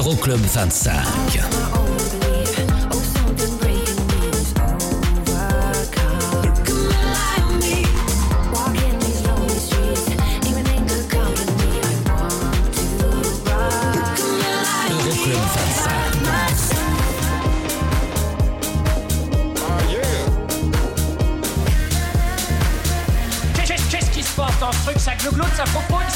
Euroclub 25. Euroclub 25. Qu'est-ce qui se passe dans ce truc Ça ça propose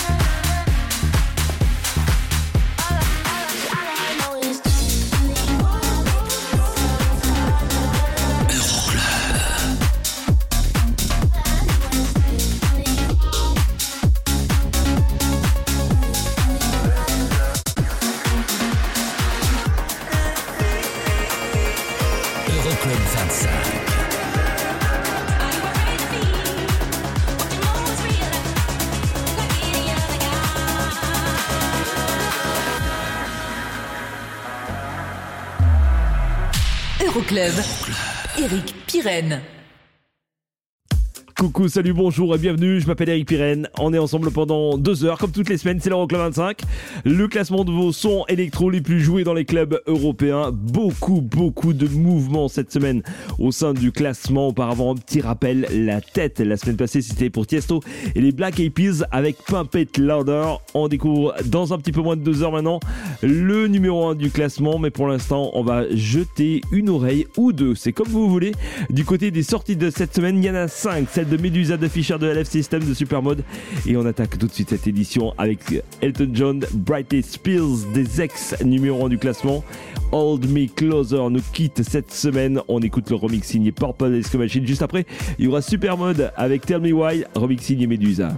Salut, bonjour et bienvenue, je m'appelle Eric Pirenne, on est ensemble pendant deux heures, comme toutes les semaines, c'est l'Euroclub 25, le classement de vos sons électro les plus joués dans les clubs européens, beaucoup, beaucoup de mouvements cette semaine au sein du classement, auparavant un petit rappel, la tête, la semaine passée c'était pour Tiesto et les Black Eyed Peas avec Pump It Louder, on découvre dans un petit peu moins de deux heures maintenant le numéro 1 du classement, mais pour l'instant on va jeter une oreille ou deux, c'est comme vous voulez, du côté des sorties de cette semaine, il y en a 5, celle de Medusa de Fisher de LF System de Supermode. Et on attaque tout de suite cette édition avec Elton John, Brightest Spears des ex numéro 1 du classement. Hold Me Closer nous quitte cette semaine. On écoute le remix signé Purple Disco Machine. Juste après, il y aura Supermode avec Tell Me Why, remix signé Medusa.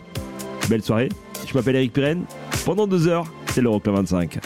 Belle soirée. Je m'appelle Eric Pirenne. Pendant deux heures, c'est l'Euroclub 25.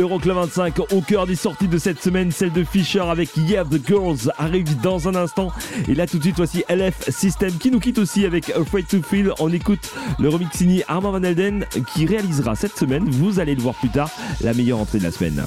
L'Euroclub 25 au cœur des sorties de cette semaine, celle de Fisher avec Yeah the Girls arrive dans un instant. Et là tout de suite voici LF System qui nous quitte aussi avec Afraid to Feel. On écoute le remix signé Armand Van Elden qui réalisera cette semaine, vous allez le voir plus tard, la meilleure entrée de la semaine.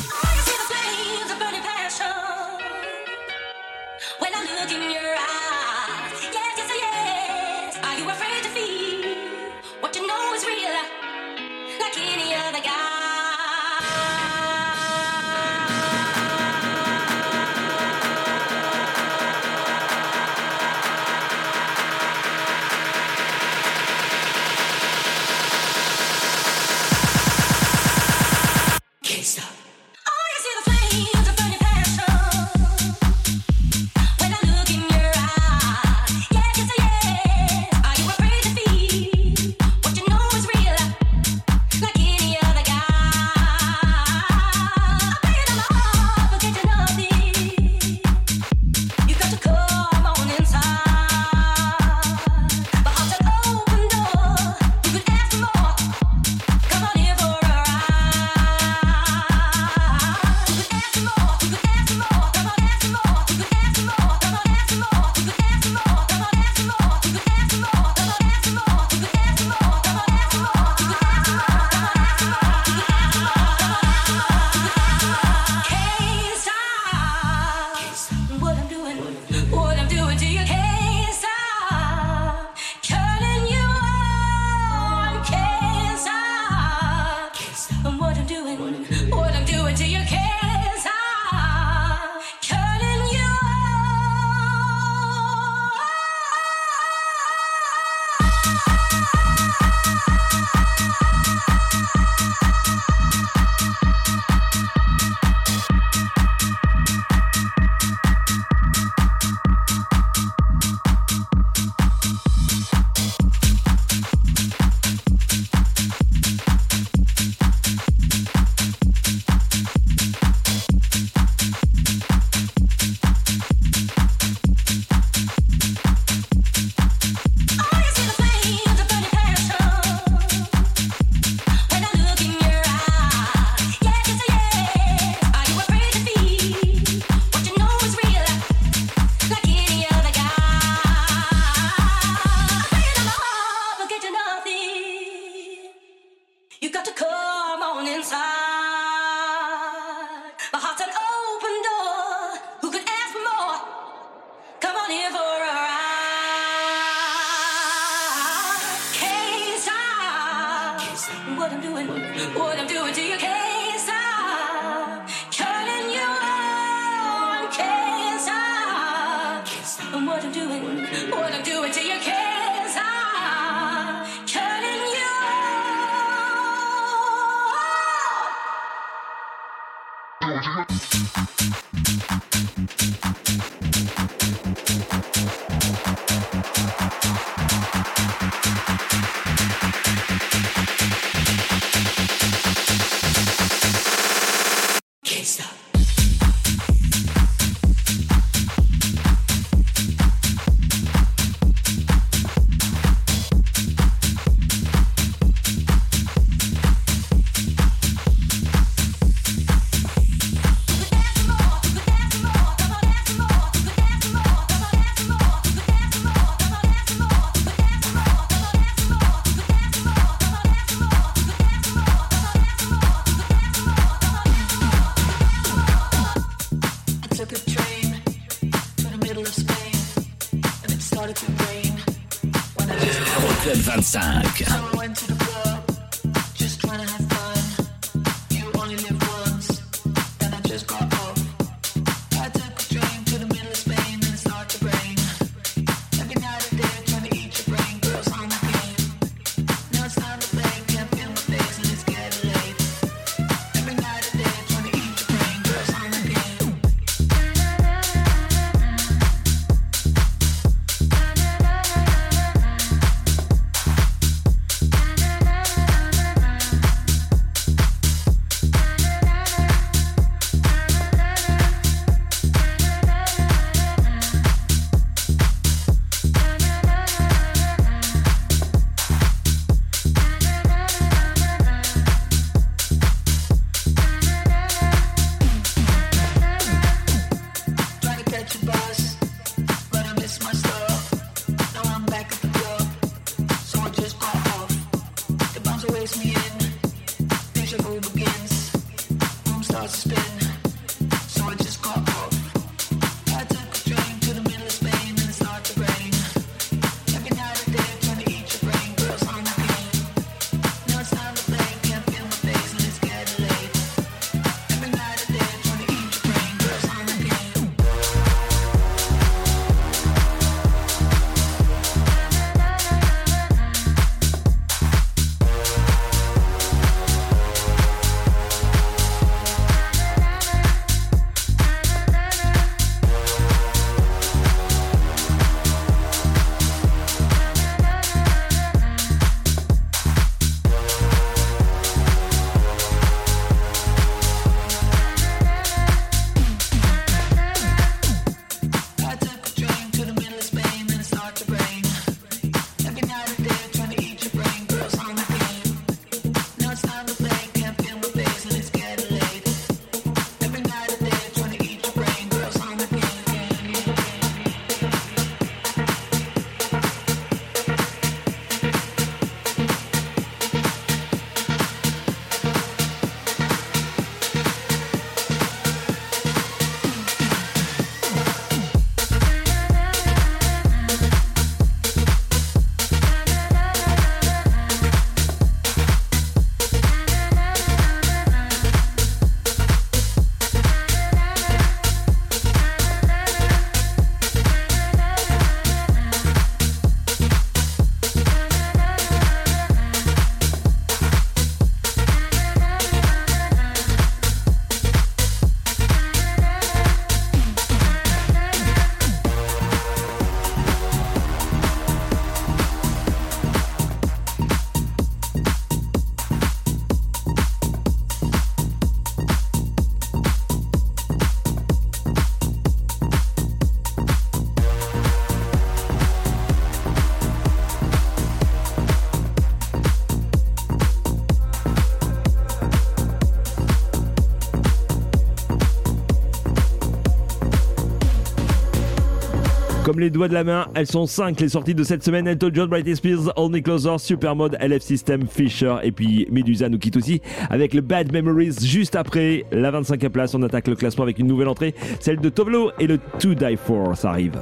Les doigts de la main, elles sont 5 les sorties de cette semaine. Elton John, Britney Spears, Only Closer, Supermode, LF System, Fisher et puis Medusa nous quitte aussi avec le Bad Memories juste après la 25e place. On attaque le classement avec une nouvelle entrée, celle de Tovlo et le To Die For. Arrive.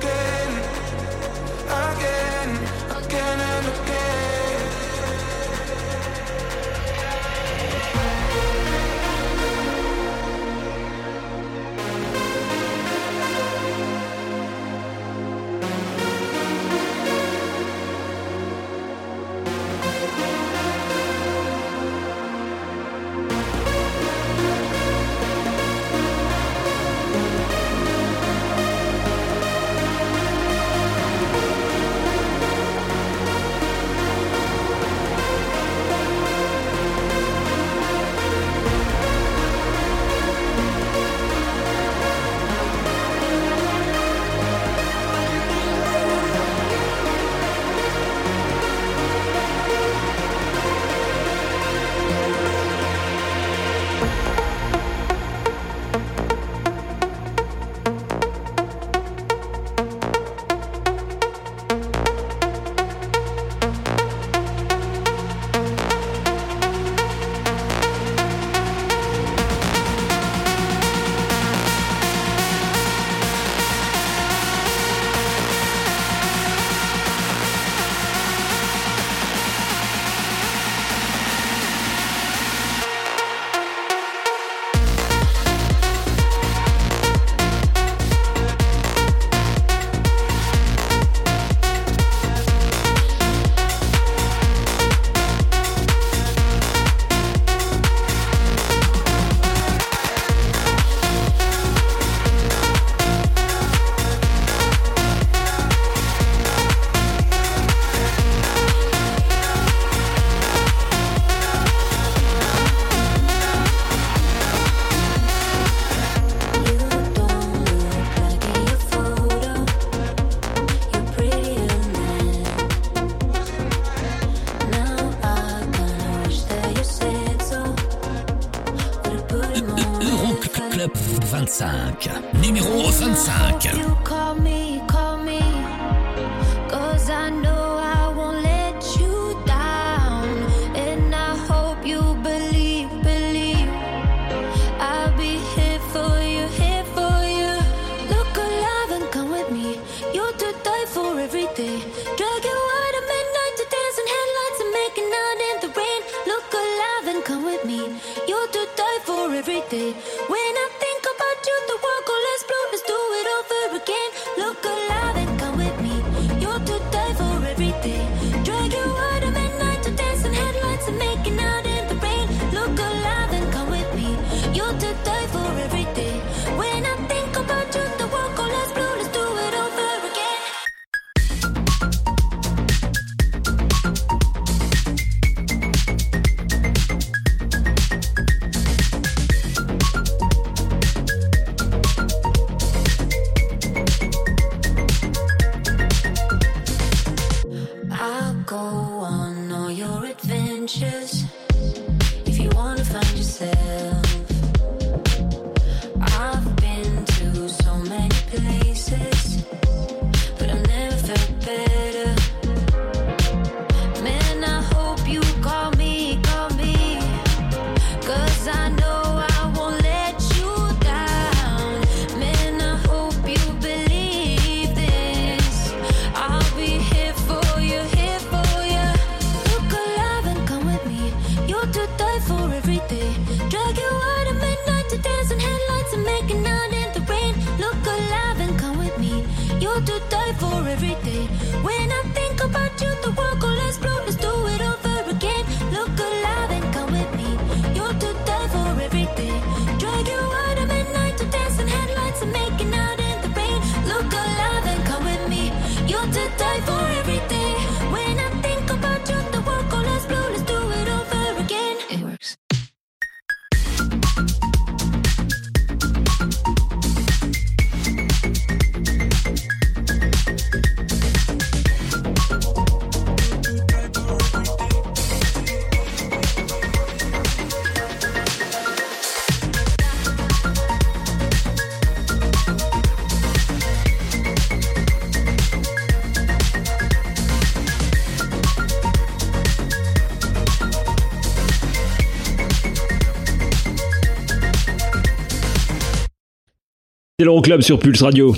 Sur Pulse Radio.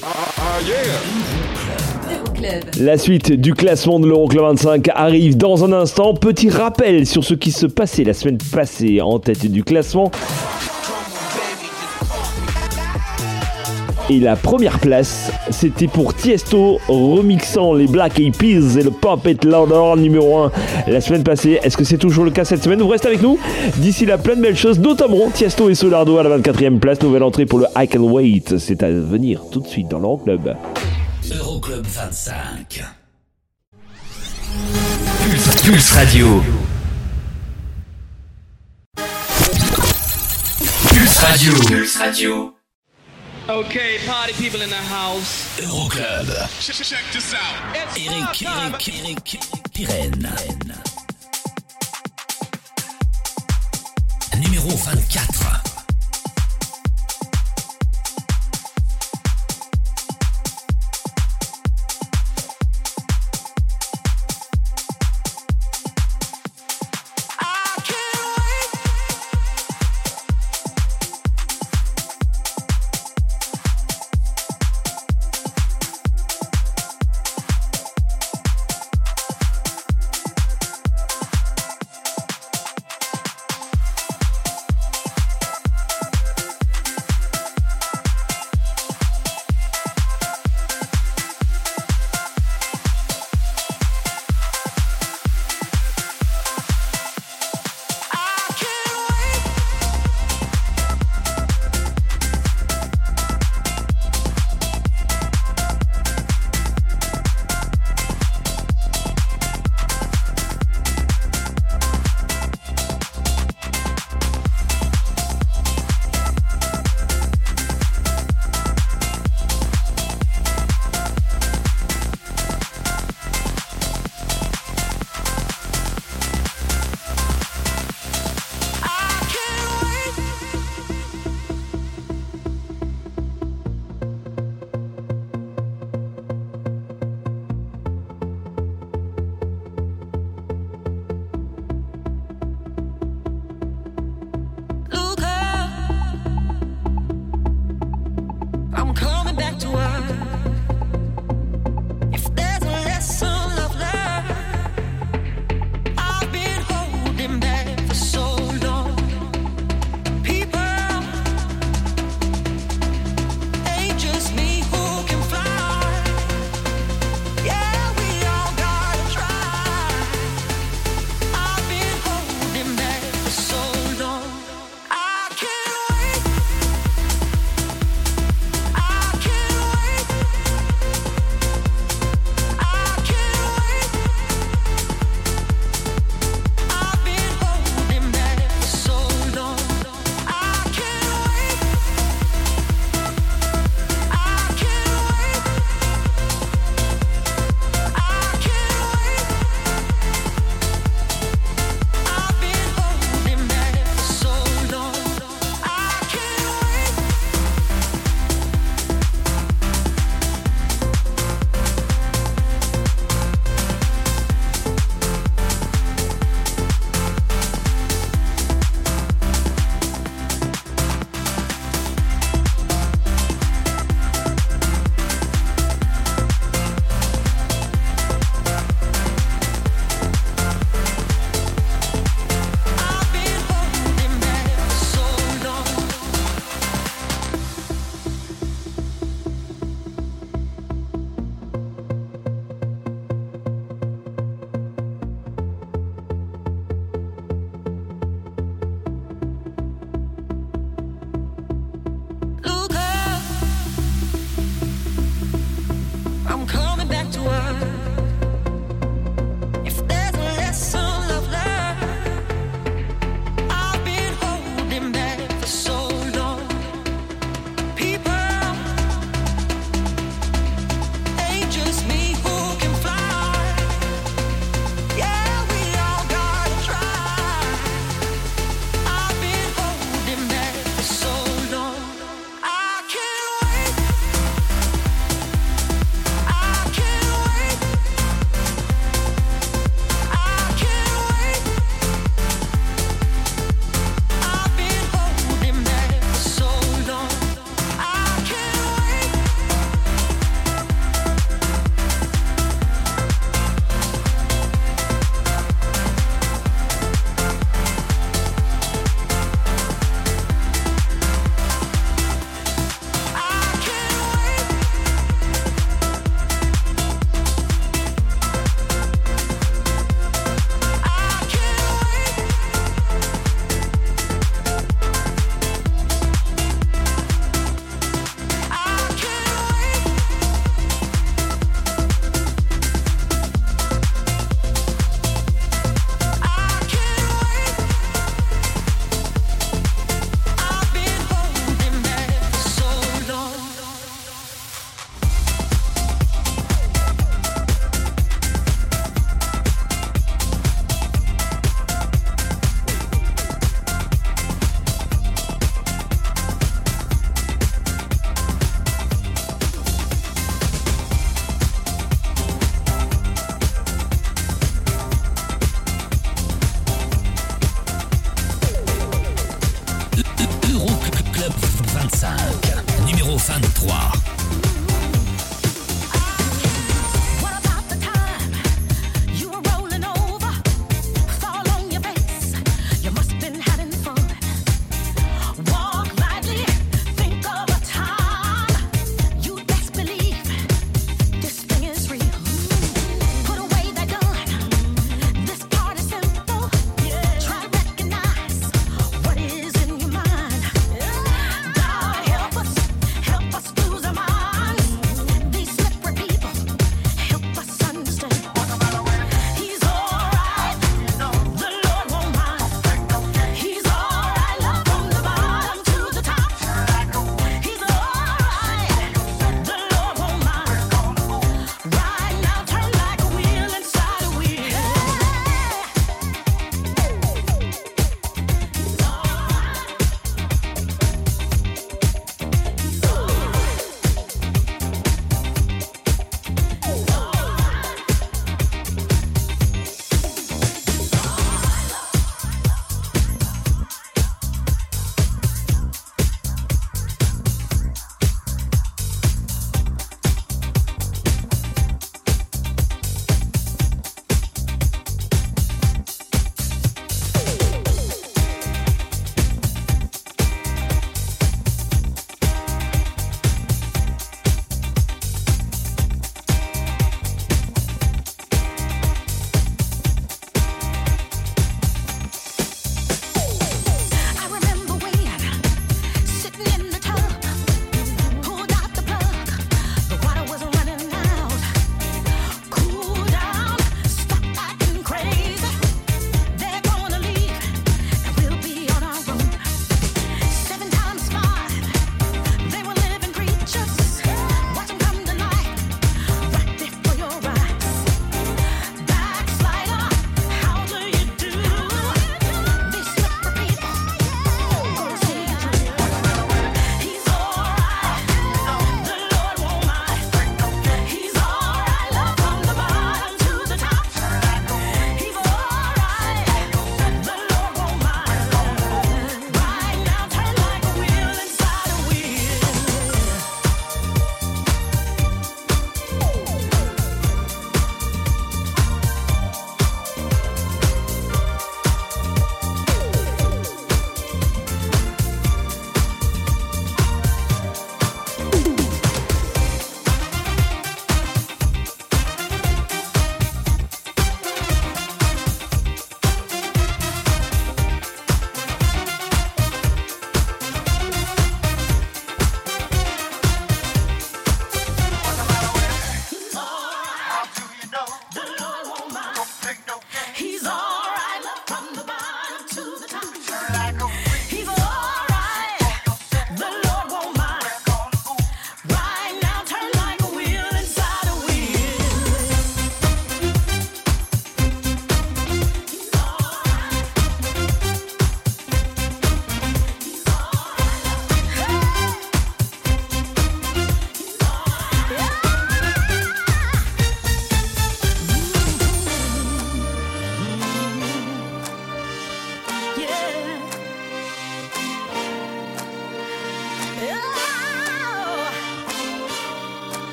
La suite du classement de l'Euroclub 25 arrive dans un instant. Petit rappel sur ce qui se passait la semaine passée en tête du classement. Et la première place, c'était pour Tiesto remixant les Black Eyed Peas et le Pop It Louder numéro 1 la semaine passée. Est-ce que c'est toujours le cas cette semaine Vous restez avec nous. D'ici là, plein de belles choses, notamment Tiesto et Solardo à la 24e place. Nouvelle entrée pour le I Can Wait. C'est à venir tout de suite dans l'Euroclub. Euroclub 25. Pulse, Pulse Radio. Pulse Radio. Pulse Radio. Okay, party people in the house. Euroclub. Check this out. It's Eric, summertime. Eric, Eric, Pirenne. Numéro 24.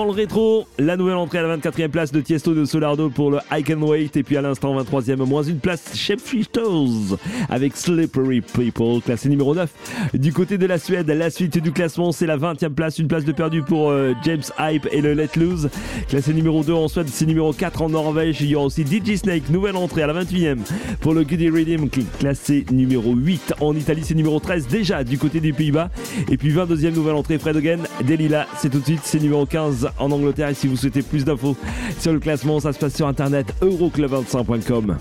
Dans le rétro, la nouvelle entrée à la 24e place de Tiesto de Solardo pour le I Can Wait. Et puis à l'instant, 23e, moins une place, Shapeshifters avec Slippery People, classé numéro 9. Du côté de la Suède, la suite du classement, c'est la 20e place, une place de perdu pour euh, James Hype et le Let Loose. Classé numéro 2 en Suède, c'est numéro 4 en Norvège. Il y aura aussi DJ Snake, nouvelle entrée à la 28e pour le Goody Rhythm, classé numéro 8 en Italie, c'est numéro 13 déjà du côté des Pays-Bas. Et puis 22e nouvelle entrée, Fred Hogan, Delila, c'est tout de suite, c'est numéro 15 en Angleterre. Et si vous souhaitez plus d'infos sur le classement, ça se passe sur internet euroclub25.com.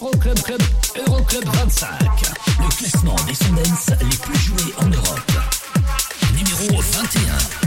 Euroclub Club, Euroclub 25. Le classement des Sundance les plus joués en Europe. Numéro 21.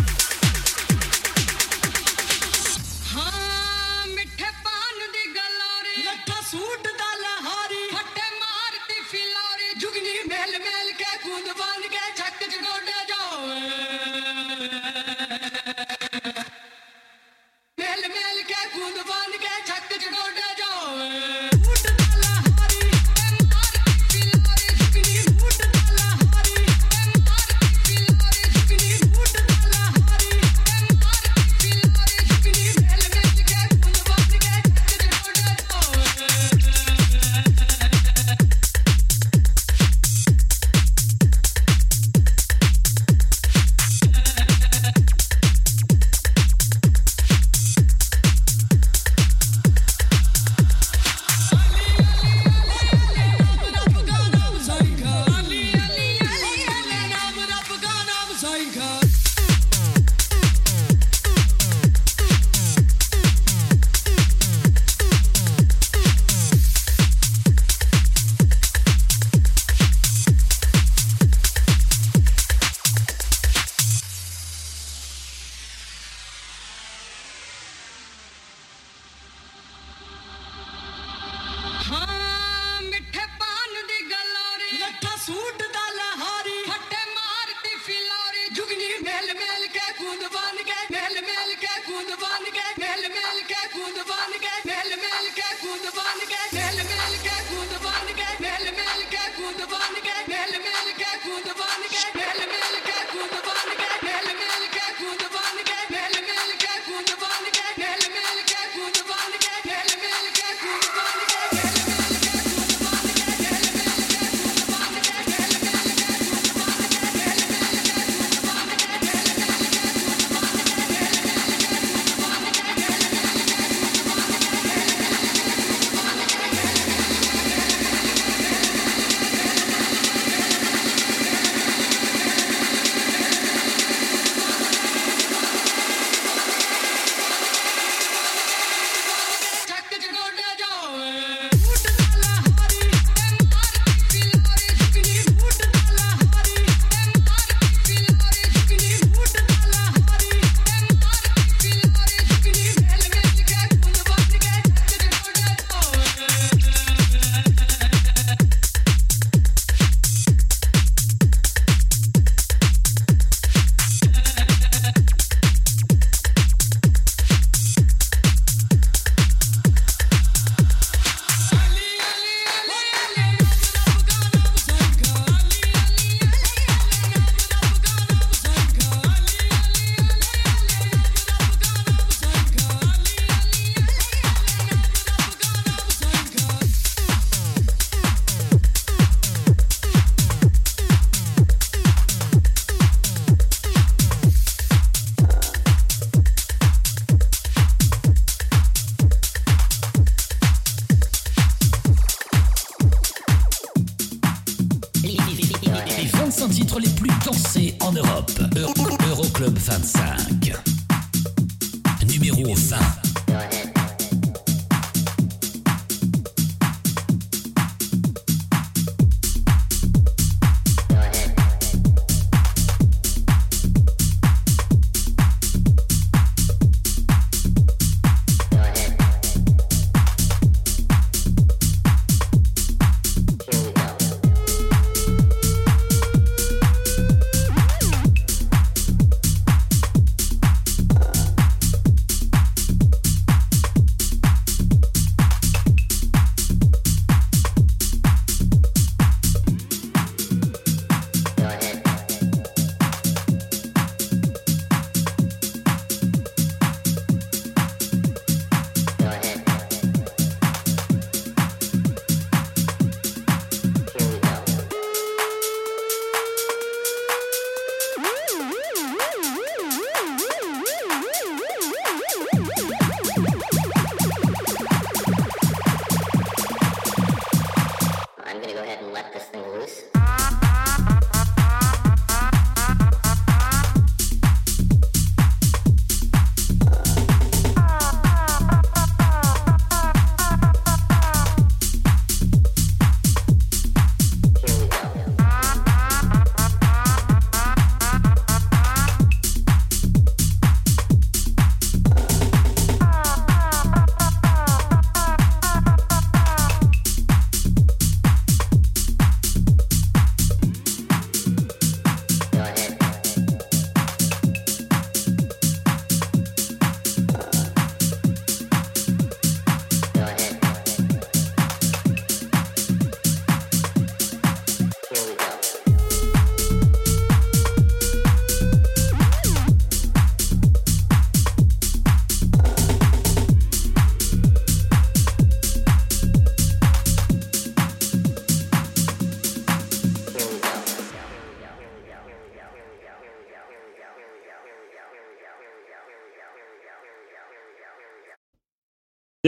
les plus dansés en Europe. Euroclub 25. Numéro 20.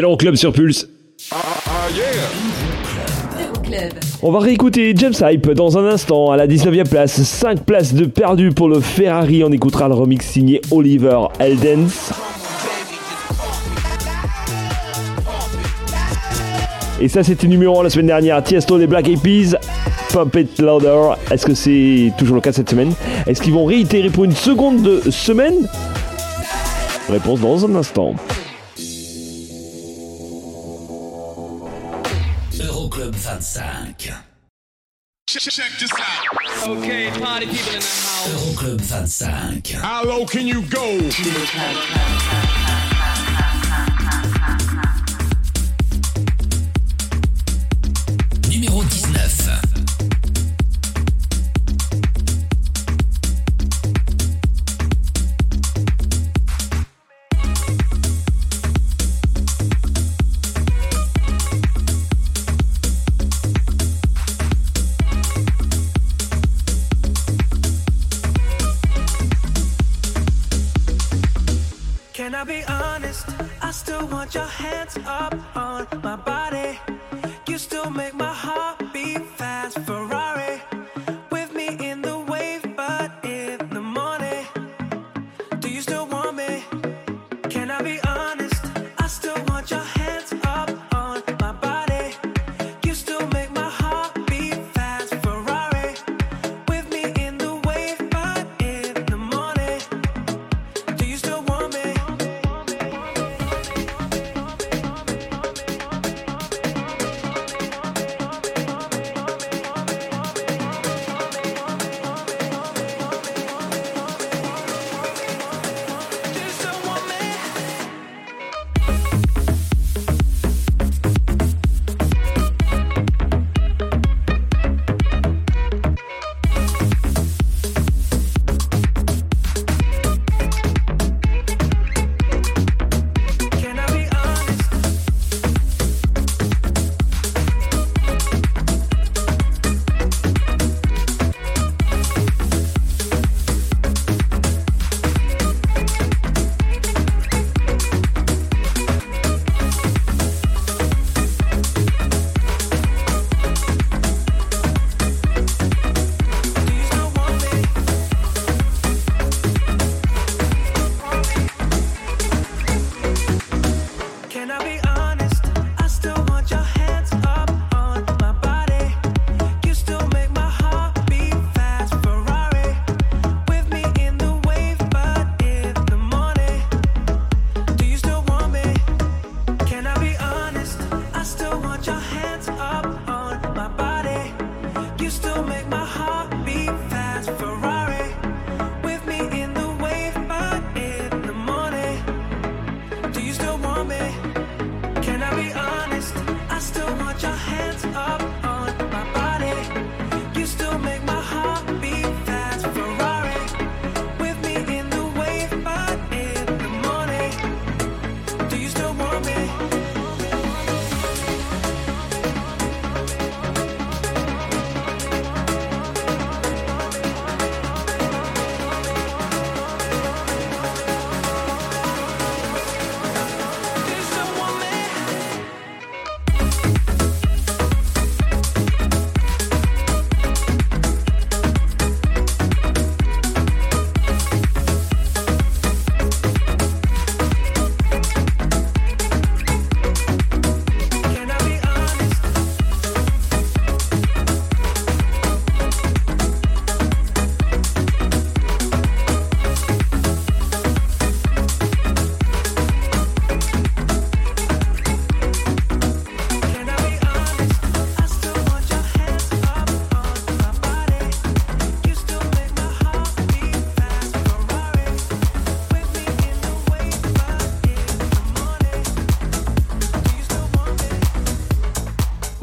C'est l'Euroclub sur Pulse. On va réécouter James Hype dans un instant à la 19e place. 5 places de perdu pour le Ferrari. On écoutera le remix signé Oliver Eldens. Et ça, c'était numéro 1 la semaine dernière. Tiesto des Black Eyed. Pump It Louder. Est-ce que c'est toujours le cas cette semaine? Est-ce qu'ils vont réitérer pour une seconde semaine? Réponse dans un instant. 25. Check, check this out. Okay, party people in the house. Euroclub 25. How low can you go?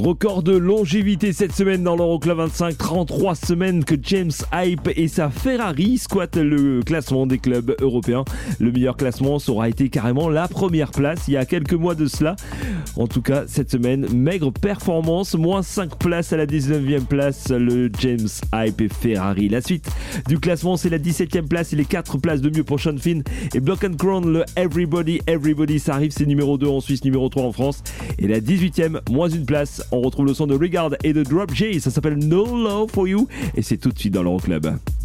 Record de longévité cette semaine dans l'Euroclub 25, 33 semaines que James Hype et sa Ferrari squattent le classement des clubs européens. Le meilleur classement aura été carrément la première place il y a quelques mois de cela. En tout cas, cette semaine, maigre performance, moins 5 places à la 19e place, le James Hype et Ferrari. La suite du classement. C'est la 17ème place et les 4 places de mieux pour Sean Finn. Et Block and Crown, le Everybody, Everybody, ça arrive. C'est numéro 2 en Suisse, numéro 3 en France. Et la 18ème, moins une place. On retrouve le son de Regard et de Drop J. Ça s'appelle No Love for You. Et c'est tout de suite dans l'Euroclub. Club.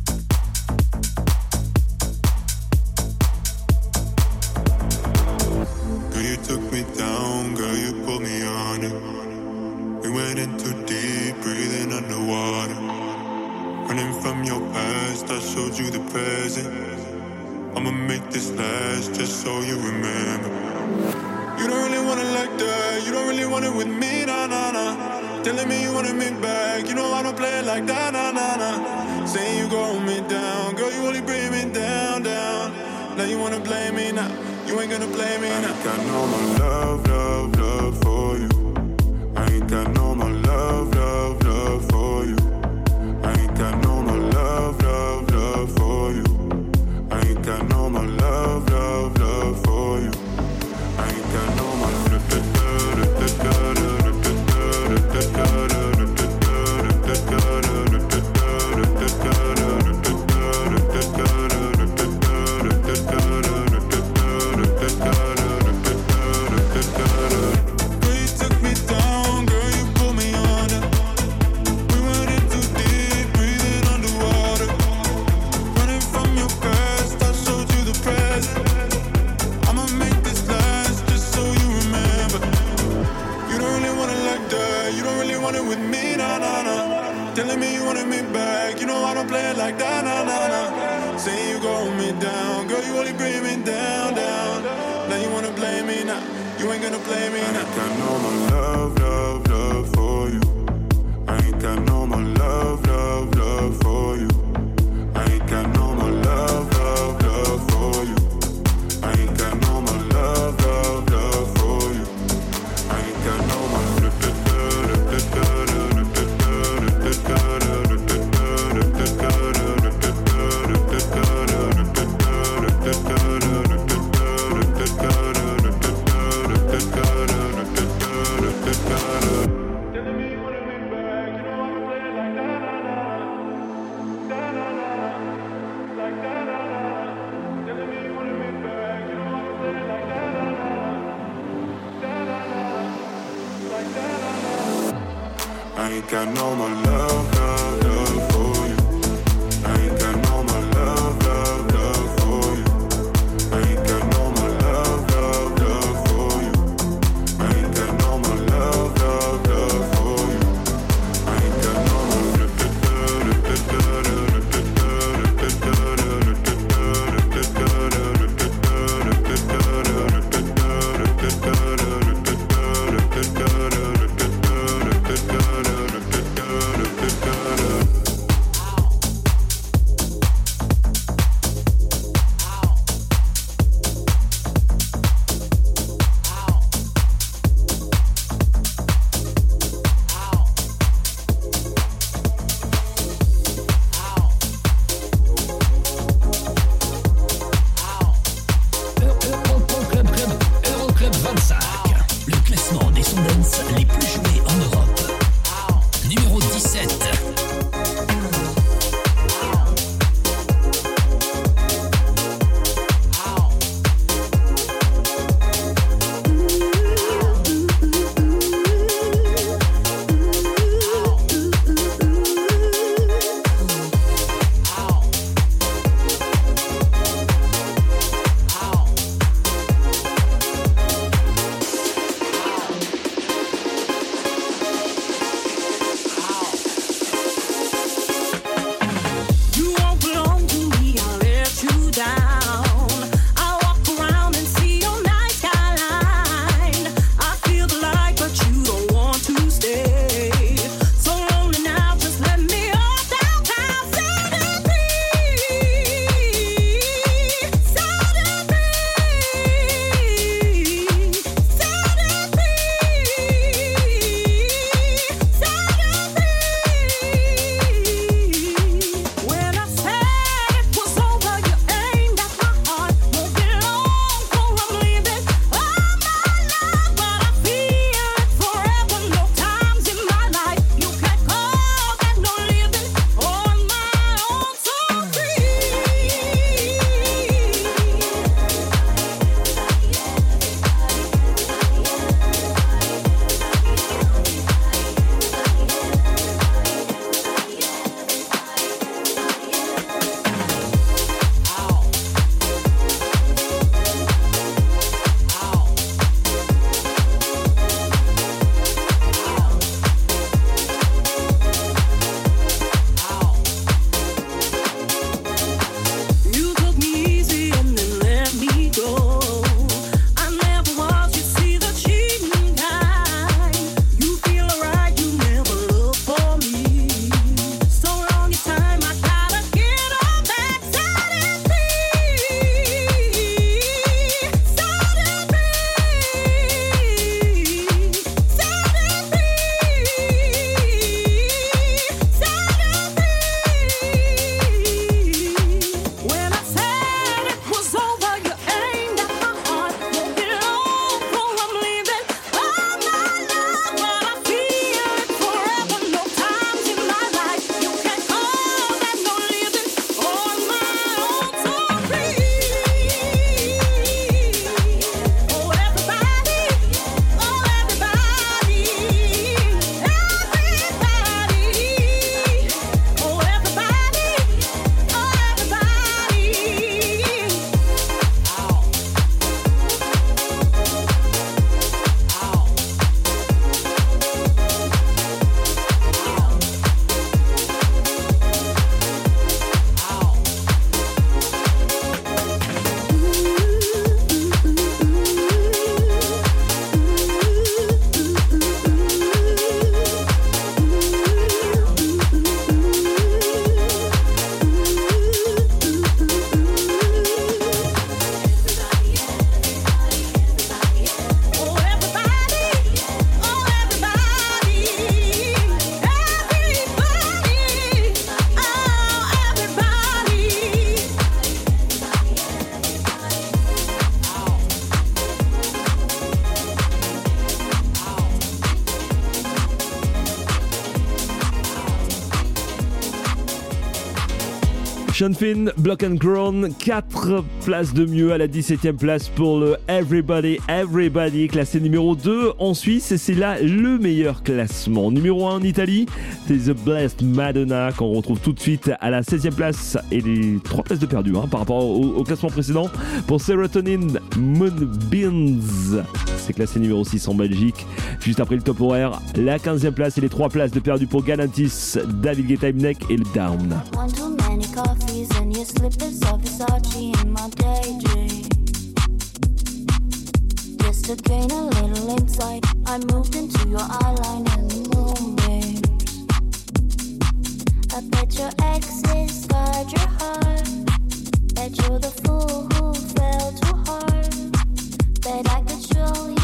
Sean Finn, Block and Crown, 4 places de mieux à la 17e place pour le Everybody Everybody, classé numéro 2 en Suisse et c'est là le meilleur classement. Numéro 1 en Italie, c'est The Blessed Madonna qu'on retrouve tout de suite à la 16e place et les 3 places de perdu hein, par rapport au, classement précédent pour Serotonin Moonbeams. C'est classé numéro 6 en Belgique. Juste après le top horaire, la 15e place et les 3 places de perdu pour Galantis, David Guetta et le Down. Coffees and your slippers of Versace in my daydream. Just to gain a little insight, I moved into your eyeline and the moonbeams. I bet your exes guard your heart. Bet you're the fool who fell too hard. Bet I could show you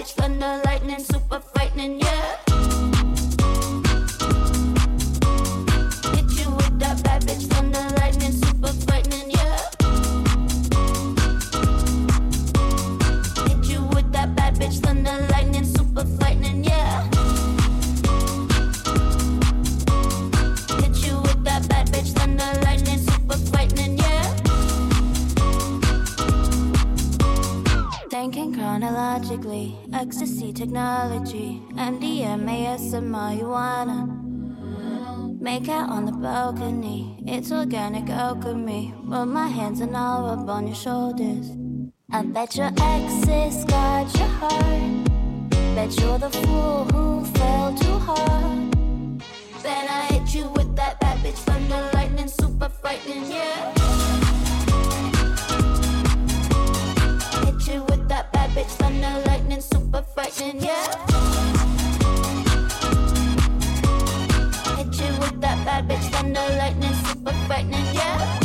bitch thunder lightning, super frightening, yeah. Hit you with that bad bitch thunder chronologically, ecstasy technology, MDMA, some marijuana. Make out on the balcony, it's organic alchemy. Rub my hands and I'll rub on your shoulders. I bet your exes got your heart. Bet you're the fool who fell too hard. Then I hit you with that bad bitch thunder lightning, super frightening, yeah. Hit you with bitch thunder lightning, super frightening, yeah. Hit you with that bad bitch thunder lightning, super frightening, yeah.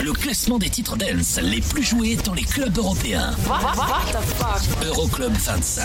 Le classement des titres dance les plus joués dans les clubs européens. Euroclub 25.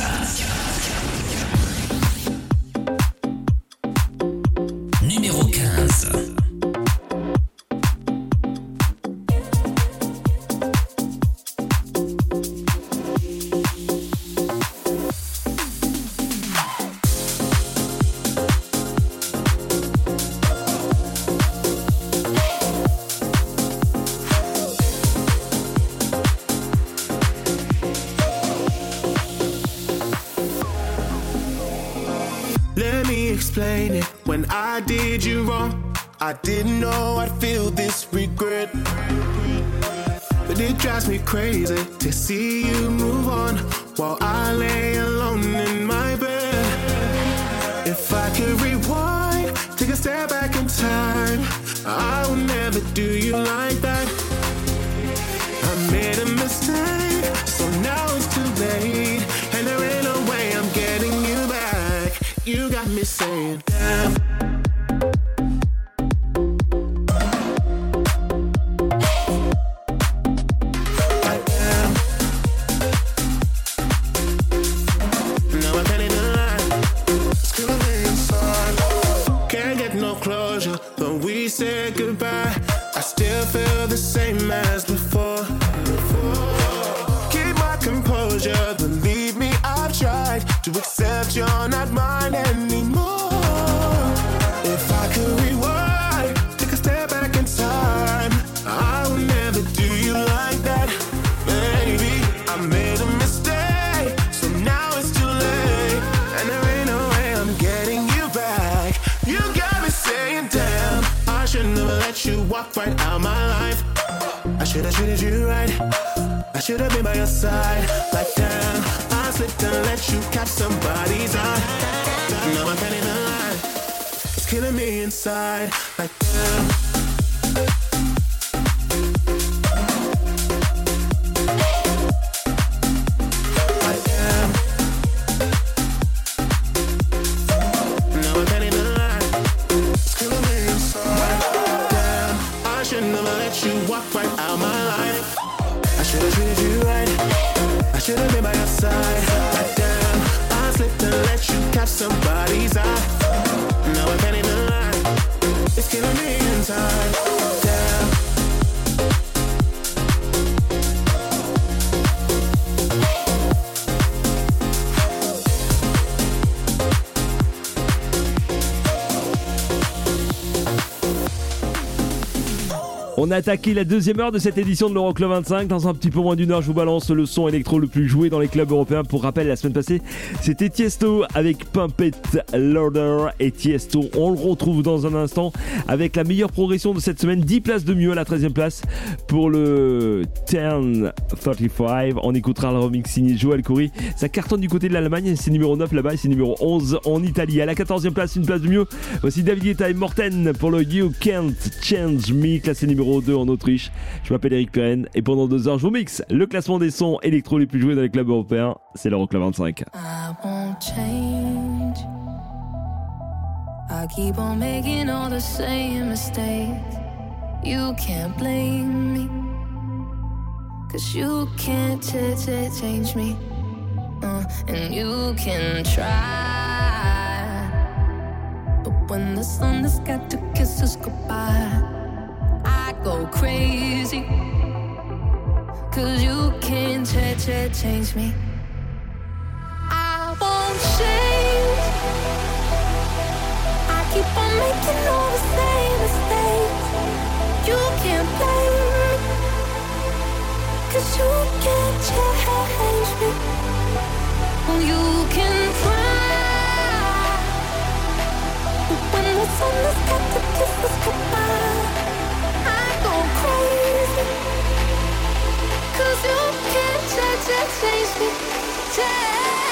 somebody's eyes. On a attaqué la deuxième heure de cette édition de l'Euroclub 25. Dans un petit peu moins d'une heure, je vous balance le son électro le plus joué dans les clubs européens. Pour rappel, la semaine passée, c'était Tiesto avec Pumpet Loader et Tiesto. On le retrouve dans un instant avec la meilleure progression de cette semaine. 10 places de mieux à la 13e place pour le 1035. On écoutera le remix signé Joël Coury. Ça cartonne du côté de l'Allemagne. C'est numéro 9 là-bas et c'est numéro 11 en Italie. À la 14e place, une place de mieux. Voici David Guetta et Morten pour le You Can't Change Me, classé numéro 2 en Autriche. Je m'appelle Eric Perren et pendant deux heures, je vous mixe le classement des sons électro les plus joués dans les clubs européens. C'est l'Euroclub 25. I won't change. I keep on making all the same mistakes. You can't blame me. Cause you can't ch- ch- change me. Uh, and you can try. But when the sun has got to kiss us goodbye, I go crazy. Cause you can't ch- ch- change me. I won't change. I keep on making all the same mistakes. You can't blame me. Cause you can't change me. You can try. But when the sun has got to kiss us goodbye. Cause you can't change, change, me. Change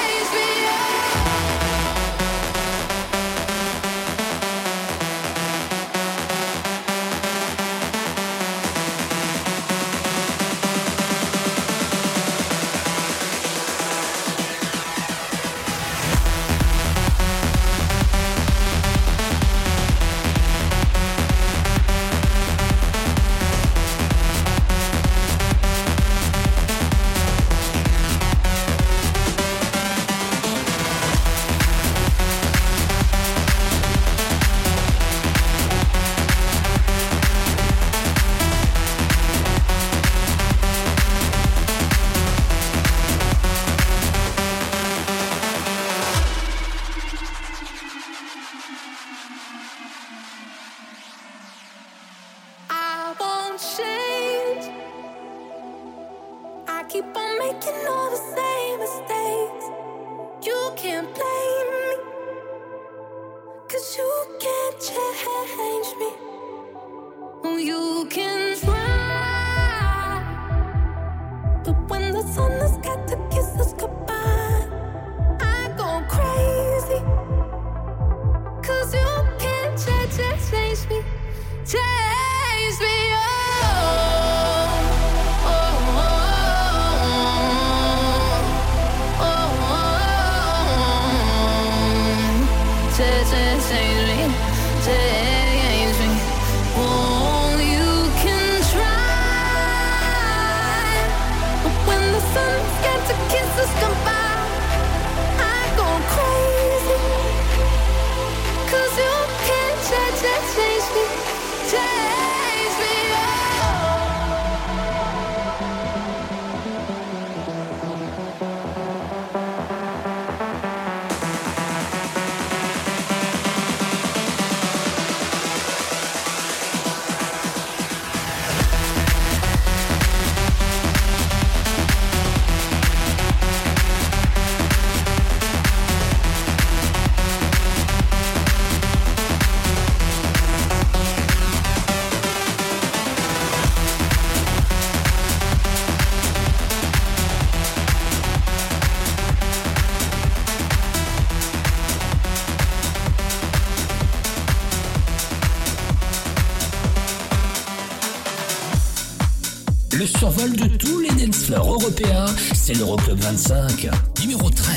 européens, c'est l'Euroclub 25, numéro 13.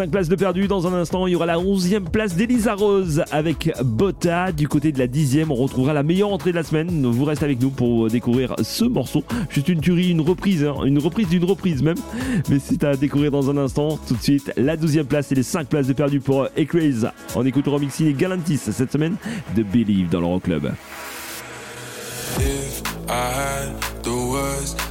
5 places de perdu dans un instant. Il y aura la 11e place d'Elisa Rose avec Botta. Du côté de la 10e, on retrouvera la meilleure entrée de la semaine. Vous restez avec nous pour découvrir ce morceau. Juste une tuerie, une reprise, hein. une reprise d'une reprise même. Mais c'est à découvrir dans un instant. Tout de suite, la 12e place et les 5 places de perdu pour Ecraze. On écoute le signé Galantis cette semaine de Believe dans l'Euro Club.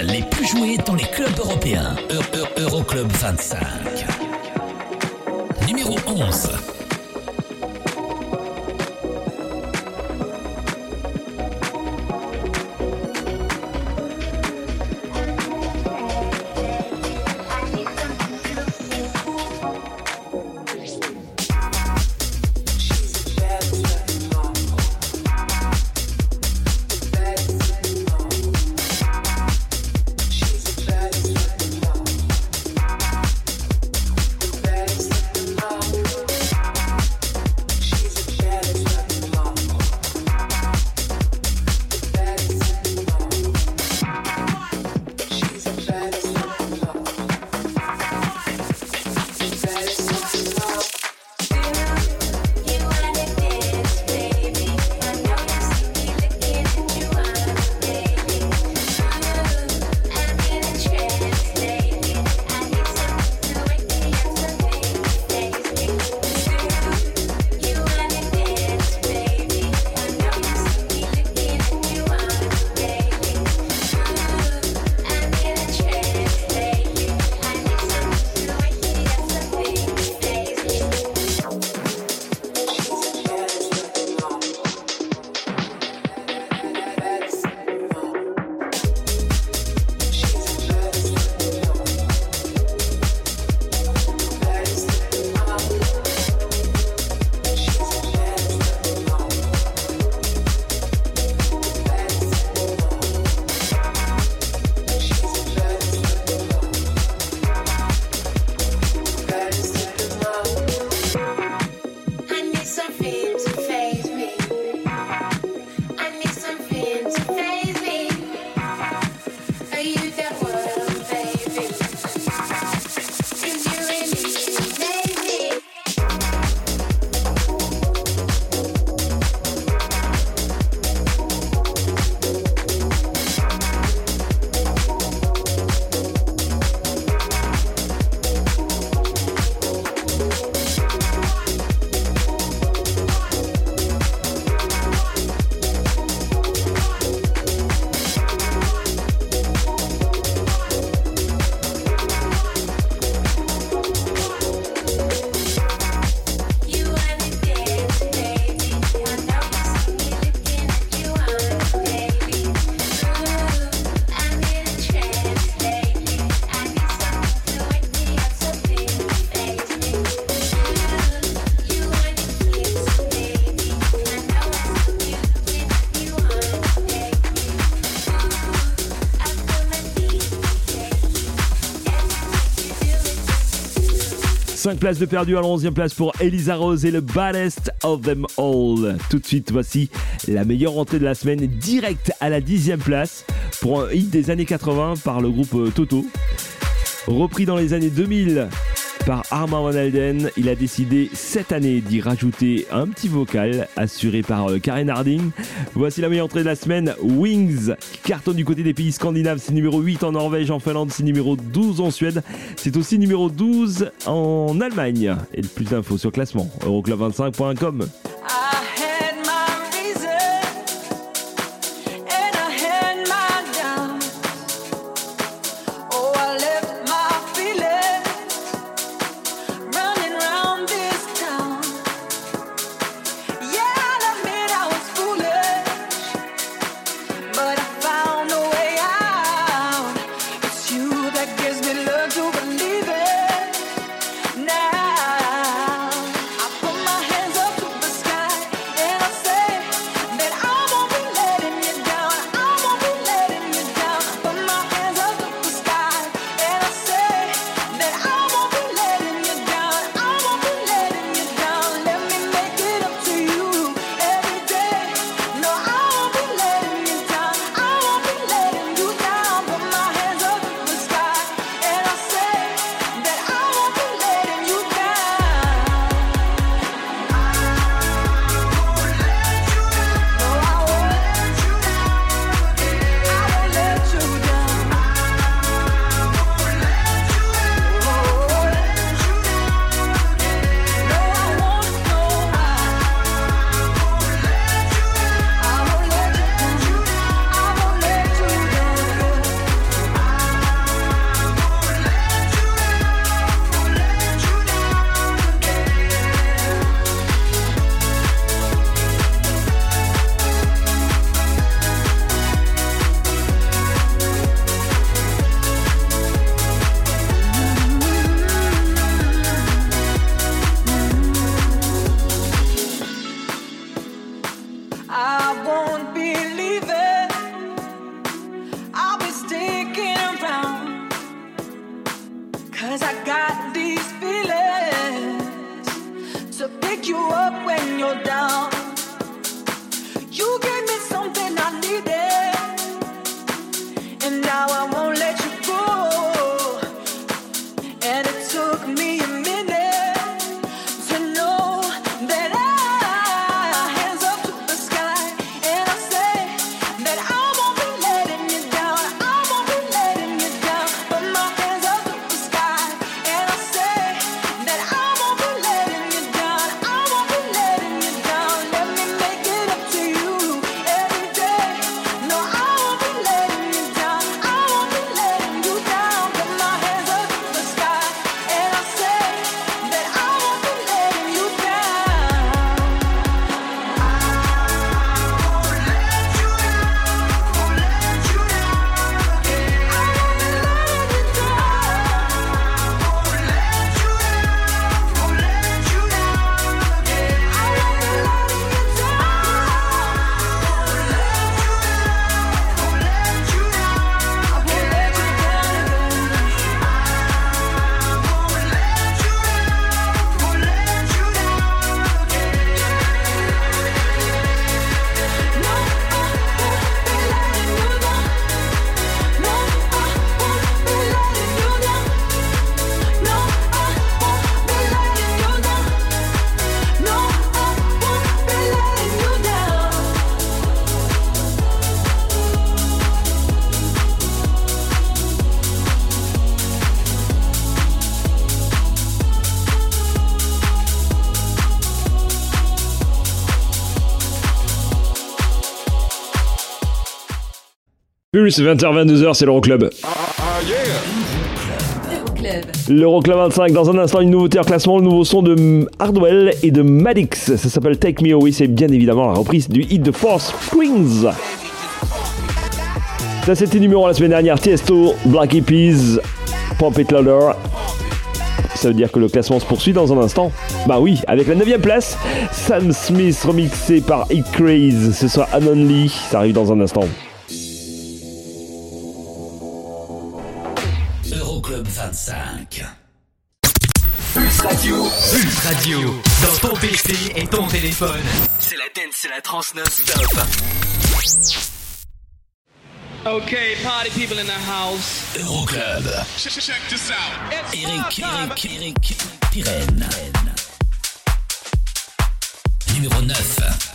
les plus joués dans les clubs européens. Eu- Eu- Euroclub 25. 5 places de perdu à la 11e place pour Elisa Rose et le baddest of them all. Tout de suite, voici la meilleure entrée de la semaine, direct à la 10e place pour un hit des années 80 par le groupe Toto. Repris dans les années 2000 par Armand Van Helden, il a décidé cette année d'y rajouter un petit vocal assuré par euh, Karen Harding. Voici la meilleure entrée de la semaine, Wings, qui cartonne du côté des pays scandinaves, c'est numéro 8 en Norvège, en Finlande, c'est numéro 12 en Suède, c'est aussi numéro 12 en Allemagne. Et plus d'infos sur classement, euroclub25.com. I Plus 20h-22h, c'est l'Euroclub. Euroclub. L'Euroclub 25, dans un instant, une nouveauté en classement, le nouveau son de Hardwell et de Madix. Ça s'appelle Take Me Away, c'est bien évidemment la reprise du hit de Force Springs. Ça, c'était numéro la semaine dernière. Tiesto, Black Eyed Peas, Pump It Louder. Ça veut dire que le classement se poursuit dans un instant. Bah oui, avec la 9ème place, Sam Smith remixé par It Craze. Ce soir Anon Lee, ça arrive dans un instant. 25. Pulse Radio. Pulse Radio. Dans ton PC et ton téléphone. C'est la dance, c'est la trans non-stop. Okay, party people in the house. Euroclub. Check, check this out. It's Eric. Eric, Eric Pirenne. Numéro 9.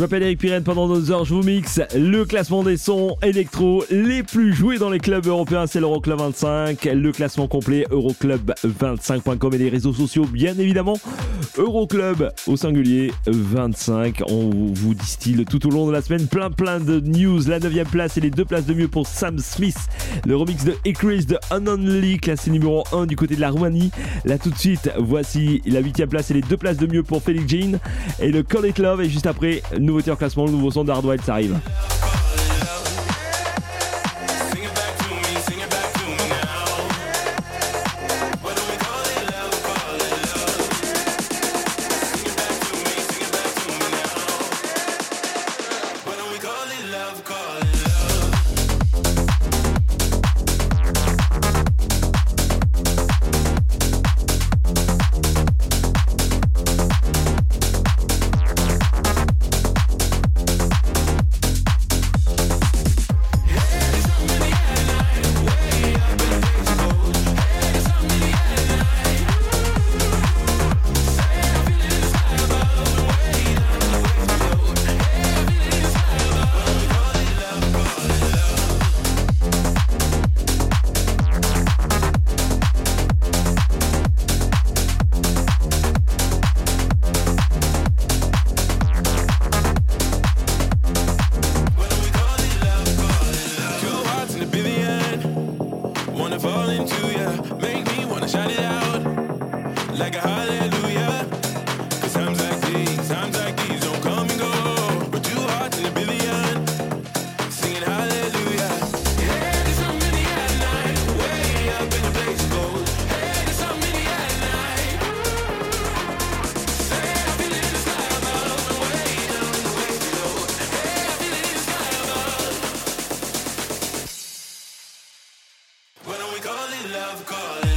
Je m'appelle Eric Pirenne, pendant nos heures je vous mixe le classement des sons électro les plus joués dans les clubs européens, c'est l'Euroclub 25, le classement complet euroclub25.com et les réseaux sociaux bien évidemment, Euroclub au singulier 25, on vous distille tout au long de la semaine plein plein de news, la 9 place et les deux places de mieux pour Sam Smith, le remix de Ecris de Unonly classé numéro 1 du côté de la Roumanie, là tout de suite voici la 8 place et les deux places de mieux pour Felix Jean. Et le Call It Love. Et juste après nouveauté en classement, le nouveau son de Hardwild, ça arrive. love calling.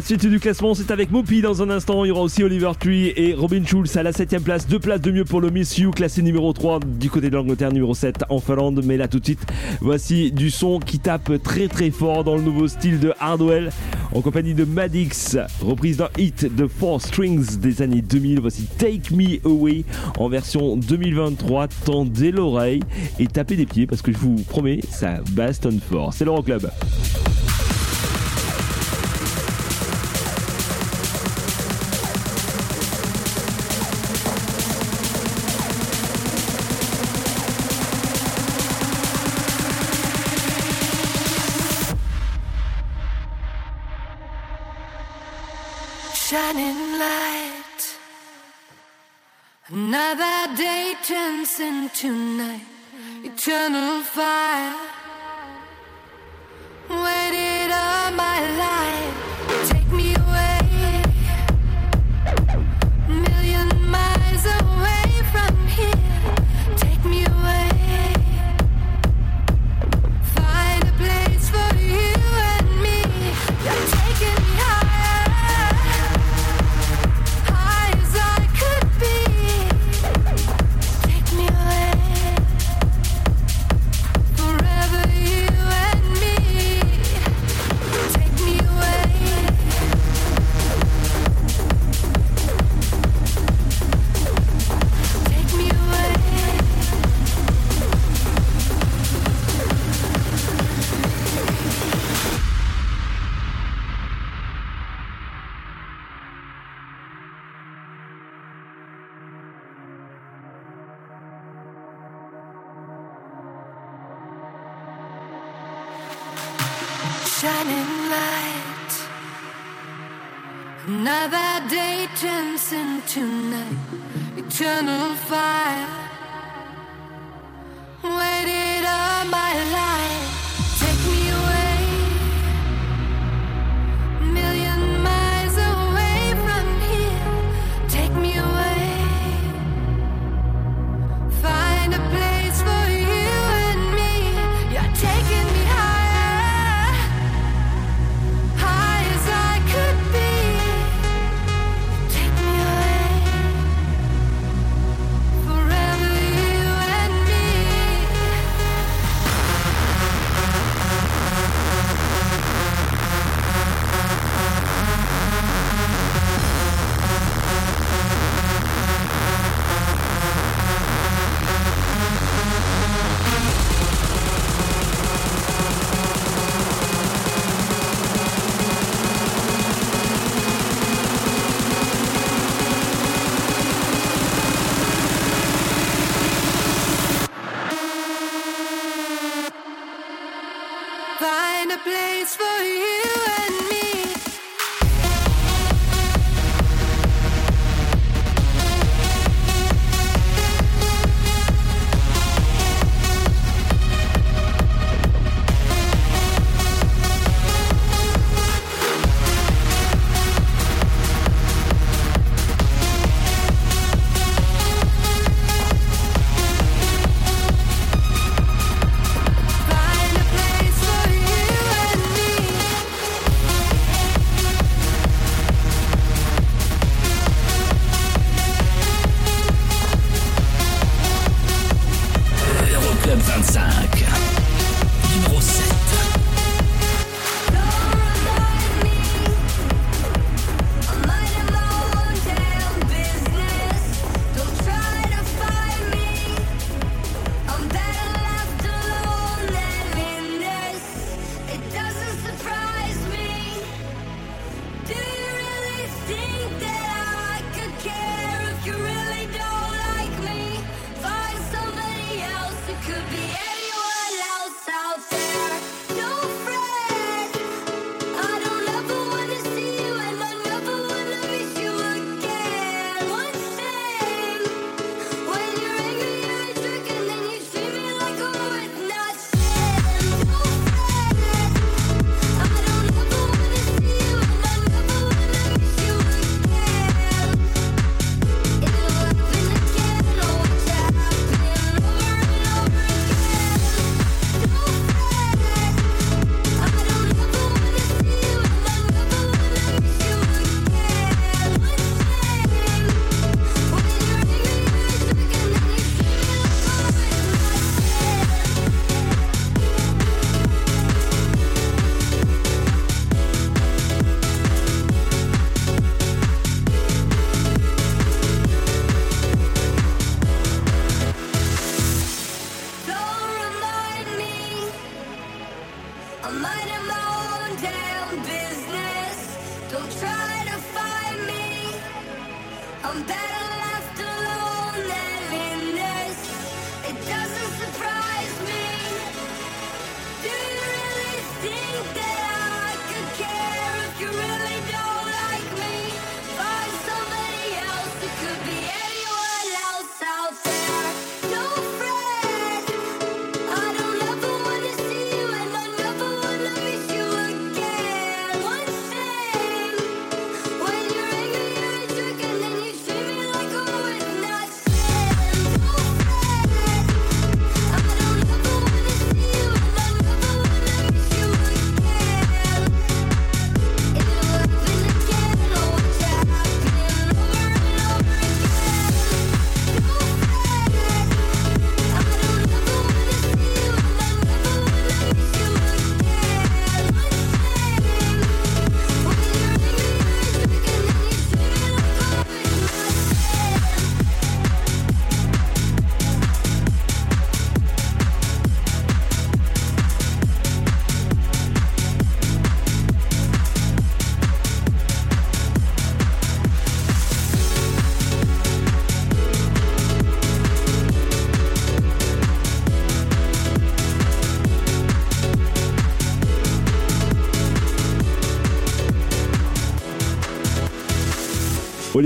La suite du classement, c'est avec Mopi dans un instant. Il y aura aussi Oliver Tree et Robin Schulz à la 7ème place. Deux places de mieux pour le Miss You, classé numéro 3 du côté de l'Angleterre, numéro 7 en Finlande. Mais là, tout de suite, voici du son qui tape très très fort dans le nouveau style de Hardwell en compagnie de Madix, reprise d'un hit de Four Strings des années 2000. Voici Take Me Away en version 2023. Tendez l'oreille et tapez des pieds parce que je vous promets, ça bastonne fort. C'est l'Euroclub. shining chance in tonight, eternal fire. tonight, eternal fire.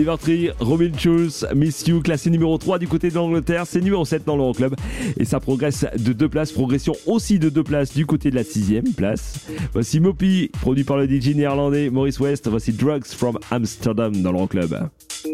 Oliver Tree, Robin Miss You, classé numéro 3 du côté de l'Angleterre, c'est numéro 7 dans l'Euroclub et ça progresse de deux places, progression aussi de deux places du côté de la sixième place. Voici Mopi, produit par le DJ néerlandais Maurice West, voici Drugs from Amsterdam dans l'Euroclub. club.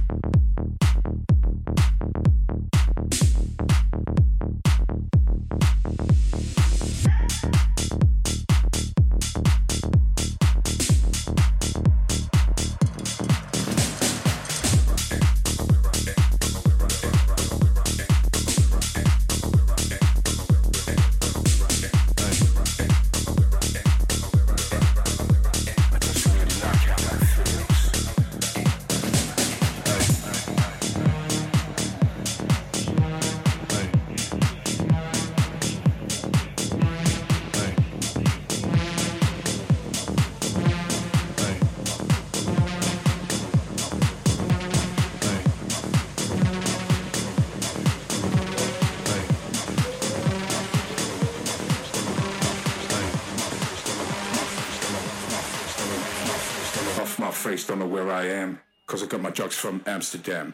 Trucks from Amsterdam.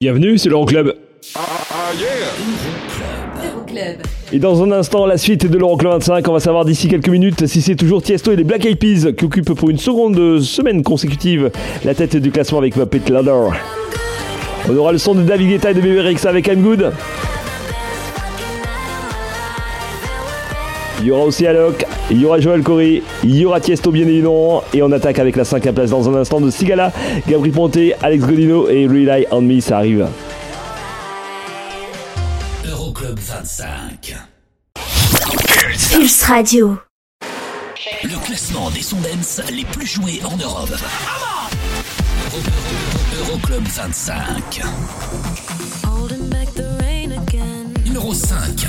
Bienvenue, c'est l'Euroclub. Euroclub. Et dans un instant, la suite de l'Euroclub 25, on va savoir d'ici quelques minutes si c'est toujours Tiesto et les Black Eyed Peas qui occupent pour une seconde semaine consécutive la tête du classement avec Muppet Ladder. On aura le son de David Guetta et de Rexa avec I'm Good. Il y aura aussi Alok, il y aura Joel Corey, il y aura Tiesto bien évidemment. Et on attaque avec la cinquième place dans un instant de Sigala, Gabri Ponte, Alex Godino et Rely on Me, ça arrive. Euroclub 25. Pulse Radio. Le classement des sondens les plus joués en Europe. Euro- Euro- Euroclub 25. Holding back the rain again Numéro 5.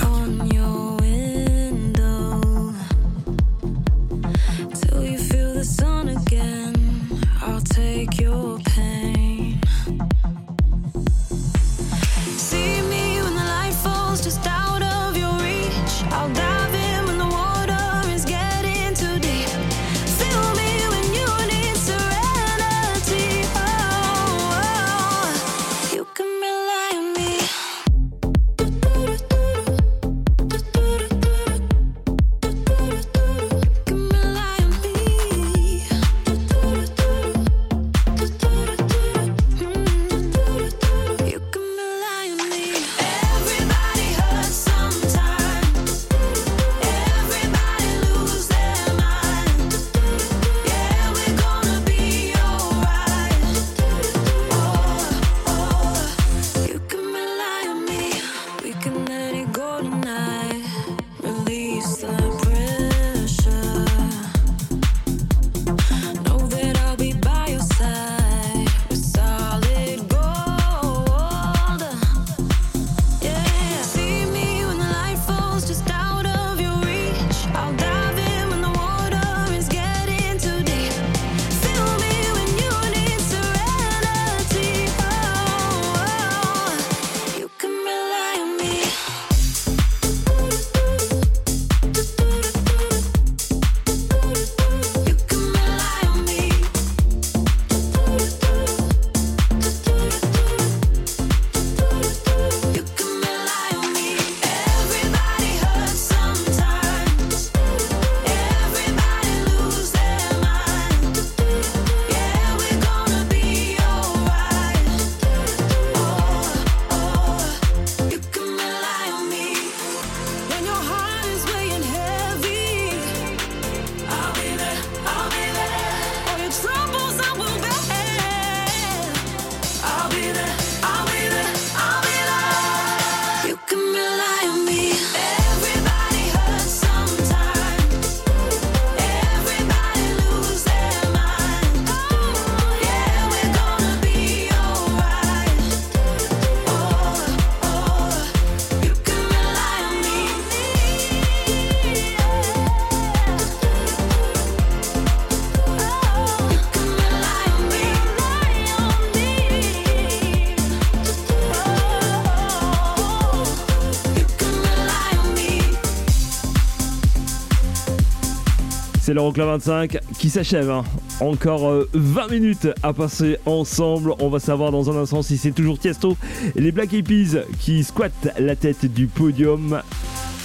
C'est l'Euroclub 25 qui s'achève. hein. Encore euh, 20 minutes à passer ensemble. On va savoir dans un instant si c'est toujours Tiesto les Black Eyed qui squattent la tête du podium.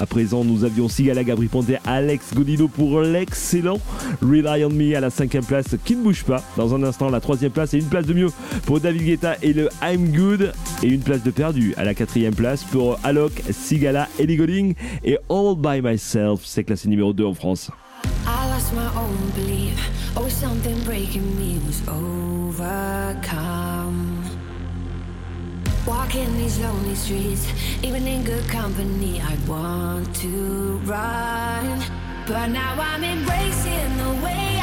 À présent, nous avions Sigala, Gabri Ponte, Alex Godino pour l'excellent Rely on Me à la cinquième place qui ne bouge pas. Dans un instant, la troisième place et une place de mieux pour David Guetta et le I'm Good. Et une place de perdu à la quatrième place pour Alok, Sigala, Ellie Golding et All By Myself. C'est classé numéro 2 en France. My own belief. Oh, something breaking me was overcome. Walking these lonely streets, even in good company, I want to run. But now I'm embracing the way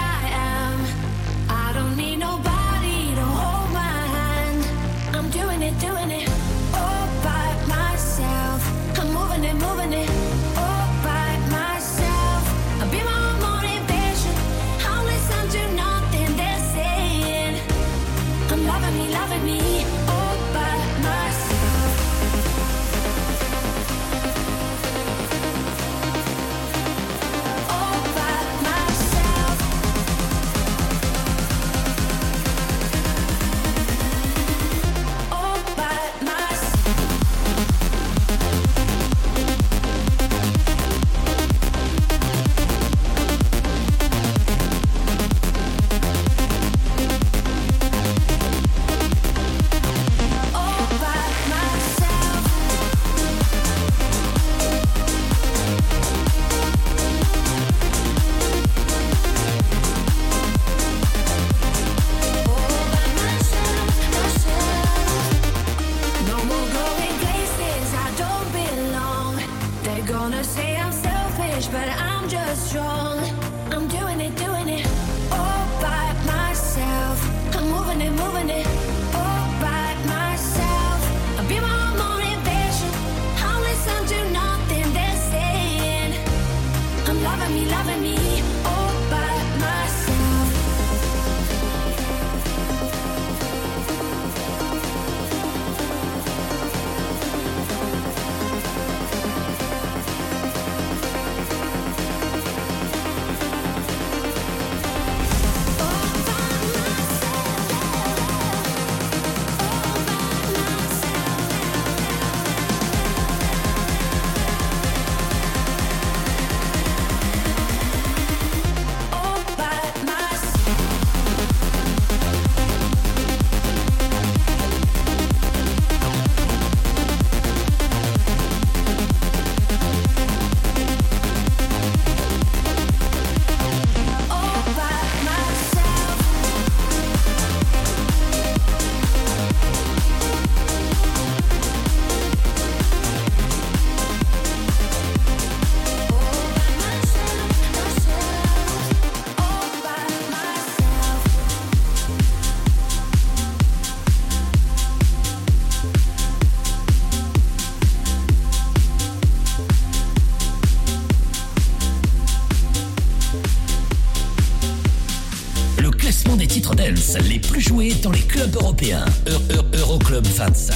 les plus joués dans les clubs européens. Eu- Eu- Euroclub 25.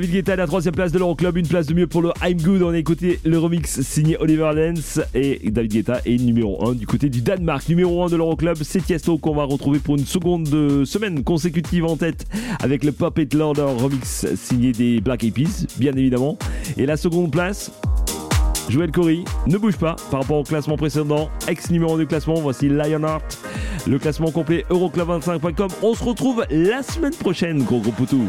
David Guetta à la troisième place de l'Euroclub, une place de mieux pour le I'm Good. On a écouté le remix signé Oliver Lenz et David Guetta est numéro 1 du côté du Danemark. Numéro 1 de l'Euroclub, c'est Tiesto qu'on va retrouver pour une seconde de semaine consécutive en tête avec le Pop It Lorder remix signé des Black Eyed bien évidemment. Et la seconde place, Joël Corey, ne bouge pas par rapport au classement précédent. Ex numéro 1 du classement, voici Lionheart. Le classement complet Euroclub25.com. On se retrouve la semaine prochaine, gros gros poutou.